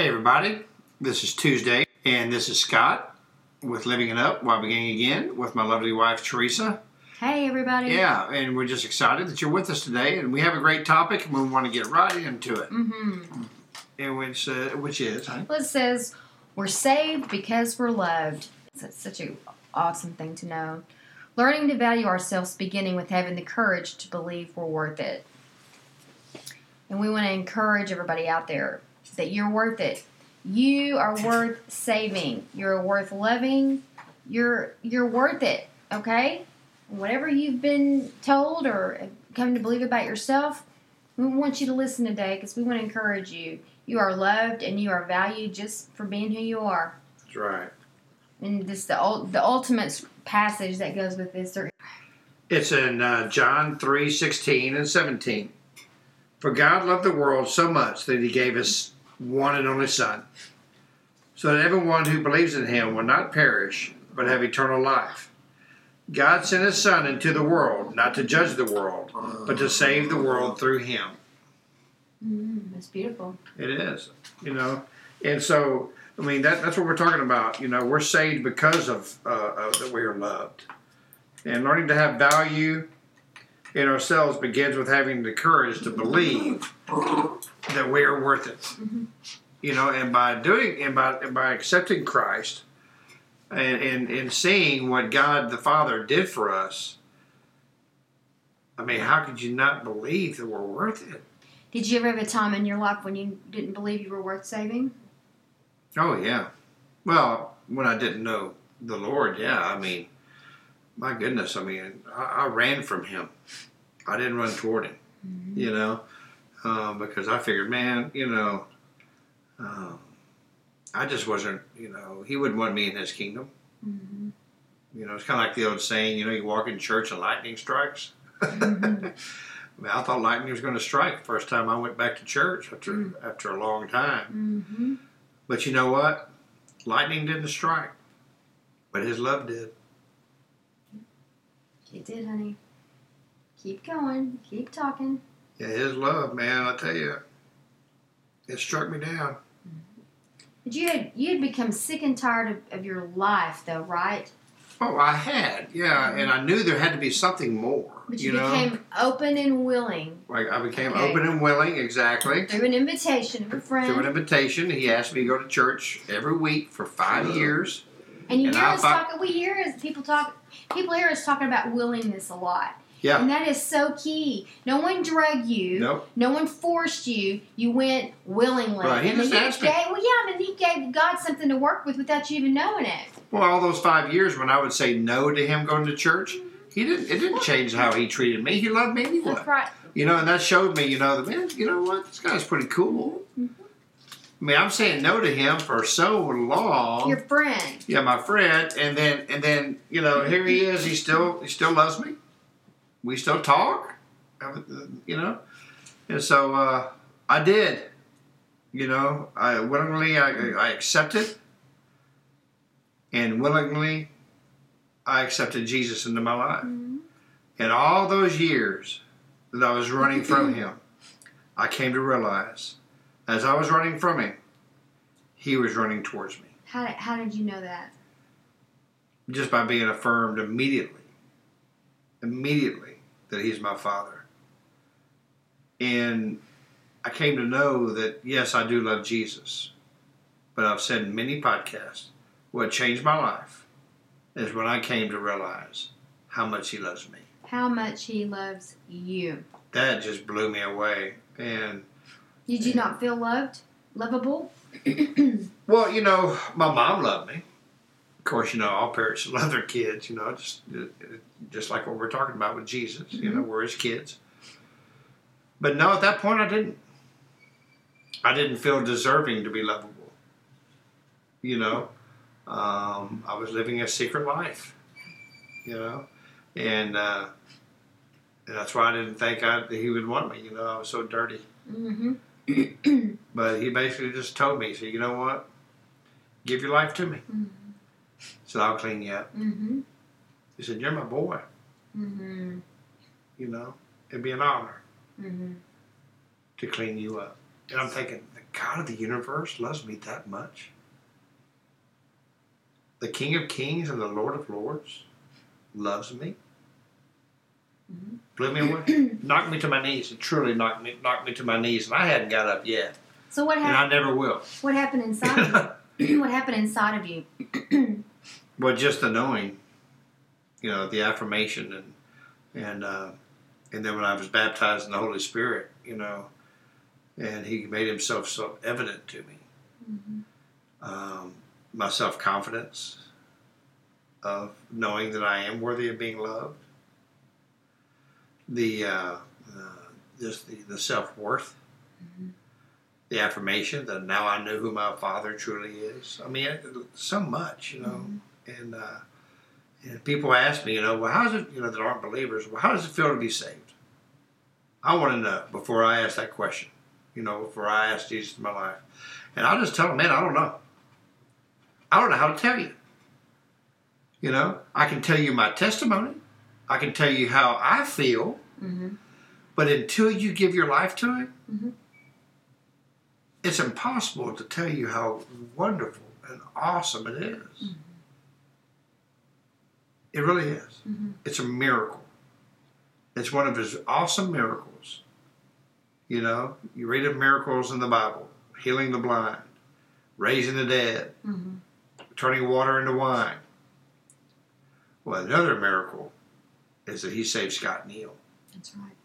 Hey, everybody. This is Tuesday, and this is Scott with Living It Up while beginning again with my lovely wife, Teresa. Hey, everybody. Yeah, and we're just excited that you're with us today, and we have a great topic, and we want to get right into it. Mm-hmm. And which, uh, which is, huh? Well, it says, We're saved because we're loved. It's such an awesome thing to know. Learning to value ourselves, beginning with having the courage to believe we're worth it. And we want to encourage everybody out there that you're worth it. You are worth saving. You're worth loving. You're you're worth it. Okay. Whatever you've been told or come to believe about yourself, we want you to listen today because we want to encourage you. You are loved and you are valued just for being who you are. That's right. And this the the ultimate passage that goes with this. It's in uh, John three sixteen and 17. For God loved the world so much that he gave his one and only Son, so that everyone who believes in him will not perish, but have eternal life. God sent his Son into the world, not to judge the world, but to save the world through him. mm, that's beautiful. It is, you know, and so I mean that that's what we're talking about. You know, we're saved because of, uh, of that we are loved, and learning to have value in ourselves begins with having the courage to believe that we are worth it. Mm-hmm. You know, and by doing and by and by accepting Christ, and, and and seeing what God the Father did for us. I mean, how could you not believe that we're worth it? Did you ever have a time in your life when you didn't believe you were worth saving? Oh yeah. Well, when I didn't know the Lord, yeah. I mean, my goodness. I mean, I, I ran from Him. I didn't run toward Him. Mm-hmm. You know, um, because I figured, man, you know, um, I just wasn't. You know, He wouldn't want me in His kingdom. Mm-hmm. You know, it's kind of like the old saying. You know, you walk in church and lightning strikes. Mm-hmm. I, mean, I thought lightning was going to strike the first time I went back to church after after a long time. Mm-hmm. But you know what? Lightning didn't strike, but his love did. You did, honey. Keep going. Keep talking. Yeah, his love, man, I tell you, it struck me down. But you had you had become sick and tired of, of your life, though, right? Oh, I had, yeah, mm-hmm. and I knew there had to be something more. But you, know, became open and willing like I became Okay. open and willing, exactly. through an invitation of a friend. Through an invitation, he asked me to go to church every week for five years. And you And hear I us talking. We hear us people talk. People hear us talking about willingness a lot. Yeah. And that is so key. No one drug you. Nope. No one forced you. You went willingly. Right, he and just asked he me. well, yeah, and he gave God something to work with without you even knowing it. Well, all those five years when I would say no to him going to church, mm-hmm. he didn't. It didn't change how he treated me. He loved me anyway. That's right. You know, and that showed me, you know, the man, you know what, this guy's pretty cool. Mm-hmm. I mean, I'm saying no to him for so long. Your friend. yeah, my friend, and then and then you know, here he is. He still he still loves me. We still talk. You know, and so uh, I did. You know, I willingly I, I accepted, and willingly I accepted Jesus into my life. And all those years that I was running from him, I came to realize as I was running from him, he was running towards me How how did you know that? just by being affirmed immediately, immediately that he's my father. And I came to know that, yes, I do love Jesus. But I've said in many podcasts, what changed my life is when I came to realize how much he loves me. How much he loves you. That just blew me away. And Did you not feel loved? Lovable? Well, you know, my mom loved me. Of course, you know, all parents love their kids. You know, just just like what we're talking about with Jesus. You know, we're his kids. But no, at that point, I didn't. I didn't feel deserving to be lovable. You know, um, I was living a secret life. You know, and uh, and that's why I didn't think I, he would want me. You know, I was so dirty. Mm-hmm. But he basically just told me, he said, you know what? Give your life to me. Mhm. So I'll clean you up. Mm-hmm. He said, you're my boy. Mm-hmm. You know, it'd be an honor Mm-hmm. to clean you up. And I'm thinking, the God of the universe loves me that much? The King of Kings and the Lord of Lords loves me? Mhm. Blew me away. knocked me to my knees. It truly knocked me, knocked me to my knees. And I hadn't got up yet. So what And happened? I never will. What happened inside of you? what happened inside of you? Well, just the knowing, you know, the affirmation, and and uh, and then when I was baptized in the Holy Spirit, you know, and He made Himself so evident to me. Mhm. Um, my self confidence of knowing that I am worthy of being loved. The uh, uh, just the, the self worth. Mhm. The affirmation that now I know who my Father truly is. I mean, so much, you know and uh, and people ask me, you know, well, how does it, you know, that aren't believers, well, how does it feel to be saved? I want to know before I ask that question, you know, before I ask Jesus in my life, and I'll just tell them, man, I don't know. I don't know how to tell you. You know, I can tell you my testimony, I can tell you how I feel, Mhm. but until you give your life to Him, Mhm. It's impossible to tell you how wonderful and awesome it is. Mhm. It really is. Mhm. It's a miracle. It's one of His awesome miracles. You know, you read of miracles in the Bible healing the blind, raising the dead, Mhm. turning water into wine. Well, another miracle is that He saved Scott Neal, That's right.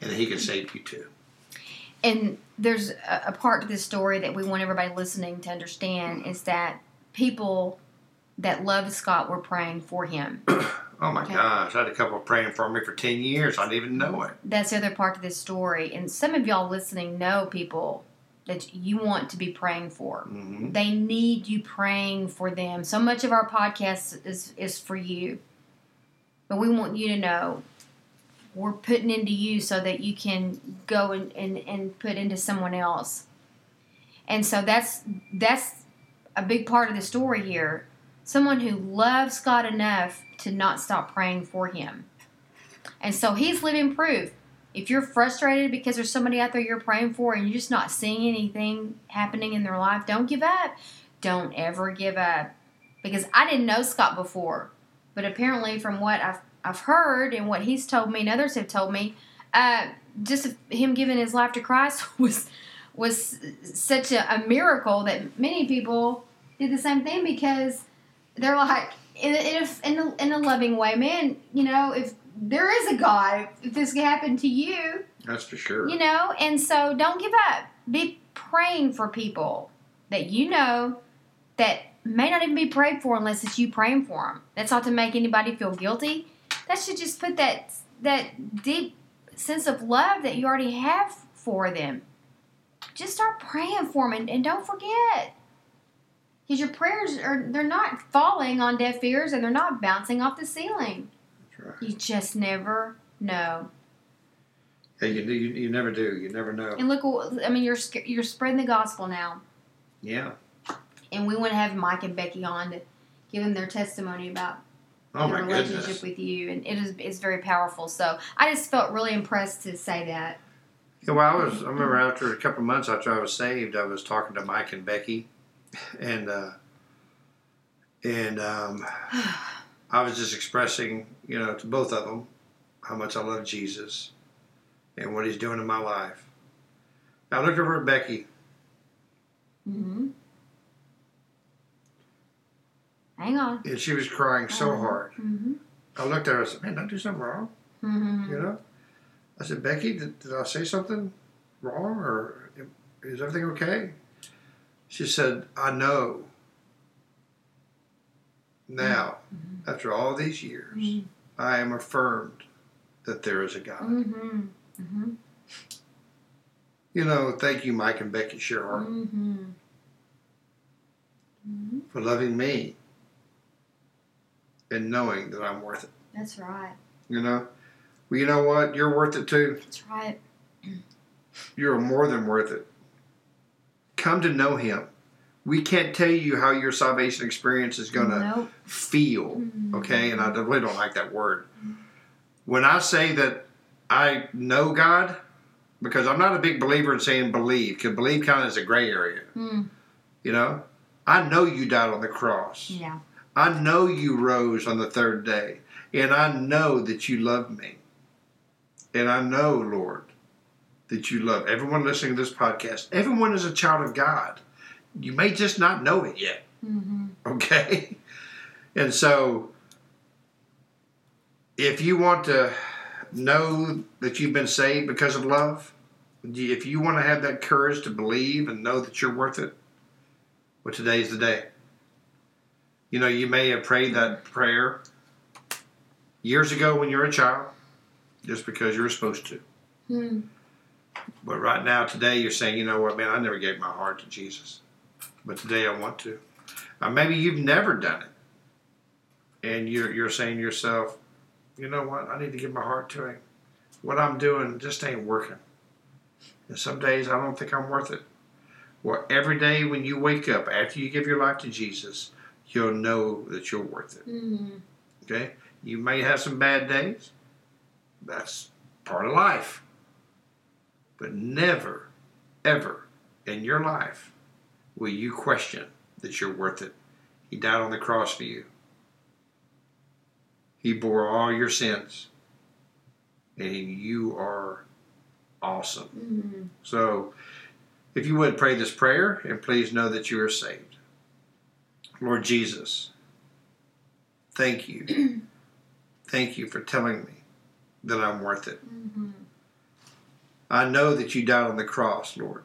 and that He can save you too. And there's a, a part to this story that we want everybody listening to understand is that people that loved Scott were praying for him. Oh my Okay. gosh, I had a couple praying for me for 10 years. I didn't even know it. That's the other part to this story. And some of y'all listening know people that you want to be praying for. hmm They need you praying for them. So much of our podcast is, is for you. But we want you to know we're putting into you so that you can go and, and, and put into someone else. And so that's that's a big part of the story here. Someone who loves God enough to not stop praying for him. And so he's living proof. If you're frustrated because there's somebody out there you're praying for and you're just not seeing anything happening in their life, don't give up. Don't ever give up. Because I didn't know Scott before. But apparently, from what I've, I've heard and what he's told me and others have told me, uh, just him giving his life to Christ was was such a, a miracle that many people did the same thing because they're like, in a, in, a, in, a, in a loving way, man, you know, if there is a God, if this could happen to you, That's for sure. you know, and so don't give up. Be praying for people that you know that may not even be prayed for unless it's you praying for them. That's not to make anybody feel guilty. That should just put that that deep sense of love that you already have for them. Just start praying for them and, and don't forget. Because your prayers are they're not falling on deaf ears and they're not bouncing off the ceiling. Right. You just never know. Yeah, you, you, you never do. You never know. And look, I mean, you're you're spreading the gospel now. Yeah. and we want to have Mike and Becky on to give them their testimony about Oh my relationship goodness. with you, and it is it's very powerful. So I just felt really impressed to say that. Yeah, well, I was. I remember after a couple of months after I was saved, I was talking to Mike and Becky, and uh, and um, I was just expressing, you know, to both of them how much I love Jesus and what He's doing in my life. I looked over at Becky. hmm Hang on. and she was crying so Uh-huh. hard. hmm I looked at her and said, Man, I do something wrong? hmm You know? I said, Becky, did, did I say something wrong or is everything okay? She said, I know now, Mhm. after all these years, Mhm. I am affirmed that there is a God. hmm hmm You know, thank you, Mike and Becky Sherhart, Mm-hmm. for loving me and knowing that I'm worth it. That's right. You know, well, you know what? You're worth it too. That's right. You're more than worth it. Come to know Him. We can't tell you how your salvation experience is going to Nope. feel, Mhm. okay? And I really don't like that word. When I say that I know God, because I'm not a big believer in saying believe, because believe kind of is a gray area, Mm. you know? I know you died on the cross. Yeah. I know you rose on the third day. And I know that you love me. And I know, Lord, that you love everyone listening to this podcast. Everyone is a child of God. You may just not know it yet. Mm-hmm. Okay? And so, if you want to know that you've been saved because of love, if you want to have that courage to believe and know that you're worth it, well, today's the day. You know, you may have prayed that prayer years ago when you were a child, just because you were supposed to. Mm. But right now, today, you're saying, you know what, man, I never gave my heart to Jesus. But today I want to. Maybe you've never done it. And you're, you're saying to yourself, you know what, I need to give my heart to Him. What I'm doing just ain't working. And some days I don't think I'm worth it. Well, every day when you wake up, after you give your life to Jesus, you'll know that you're worth it. Mm-hmm. Okay? You may have some bad days. That's part of life. But never, ever in your life will you question that you're worth it. He died on the cross for you. He bore all your sins. And you are awesome. Mm-hmm. So, if you would pray this prayer, and please know that you are saved. Lord Jesus, thank you. thank you for telling me that I'm worth it. Mm-hmm. I know that you died on the cross, Lord.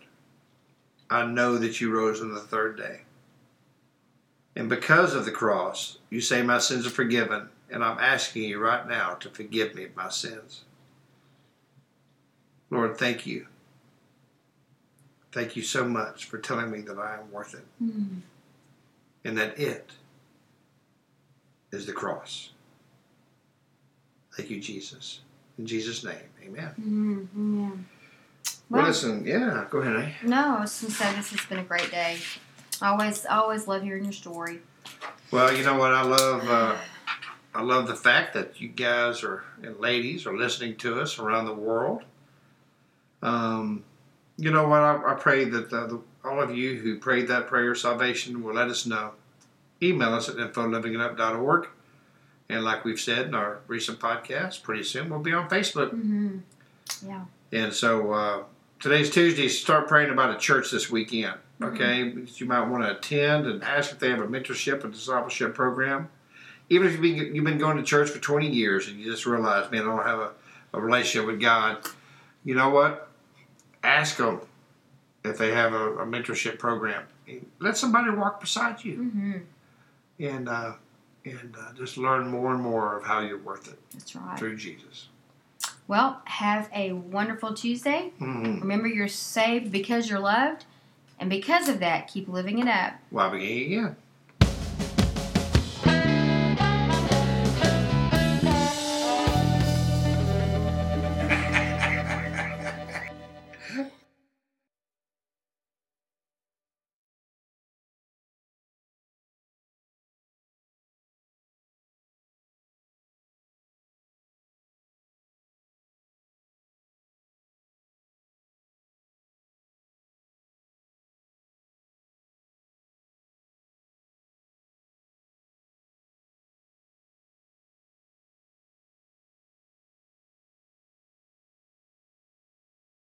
I know that you rose on the third day. And because of the cross, you say my sins are forgiven, and I'm asking you right now to forgive me of my sins. Lord, thank you. Thank you so much for telling me that I am worth it Mm-hmm. And that it is the cross. Thank you, Jesus. In Jesus' name, amen. Mm-hmm. Yeah. Well, Well, listen, yeah, go ahead, eh? no, I was going to say this has been a great day. I always, I always love hearing your story. Well, you know what I love? Uh, I love the fact that you guys are and ladies are listening to us around the world. Um, you know what? I, I pray that uh, the, all of you who prayed that prayer of salvation will let us know. Email us at infolivingitup.org. And like we've said in our recent podcast, pretty soon we'll be on Facebook. Mm-hmm. Yeah. And so uh, today's Tuesday. Start praying about a church this weekend. Okay, Because you might want to attend and ask if they have a mentorship and discipleship program. Even if you've been, you've been going to church for 20 years and you just realize, man, I don't have a, a relationship with God. You know what? Ask them if they have a, a mentorship program. Let somebody walk beside you Mm-hmm. and uh, and uh, just learn more and more of how you're worth it That's right. through Jesus. Well, have a wonderful Tuesday. Mm-hmm. Remember, you're saved because you're loved, and because of that, keep living it up. Well, I begin again.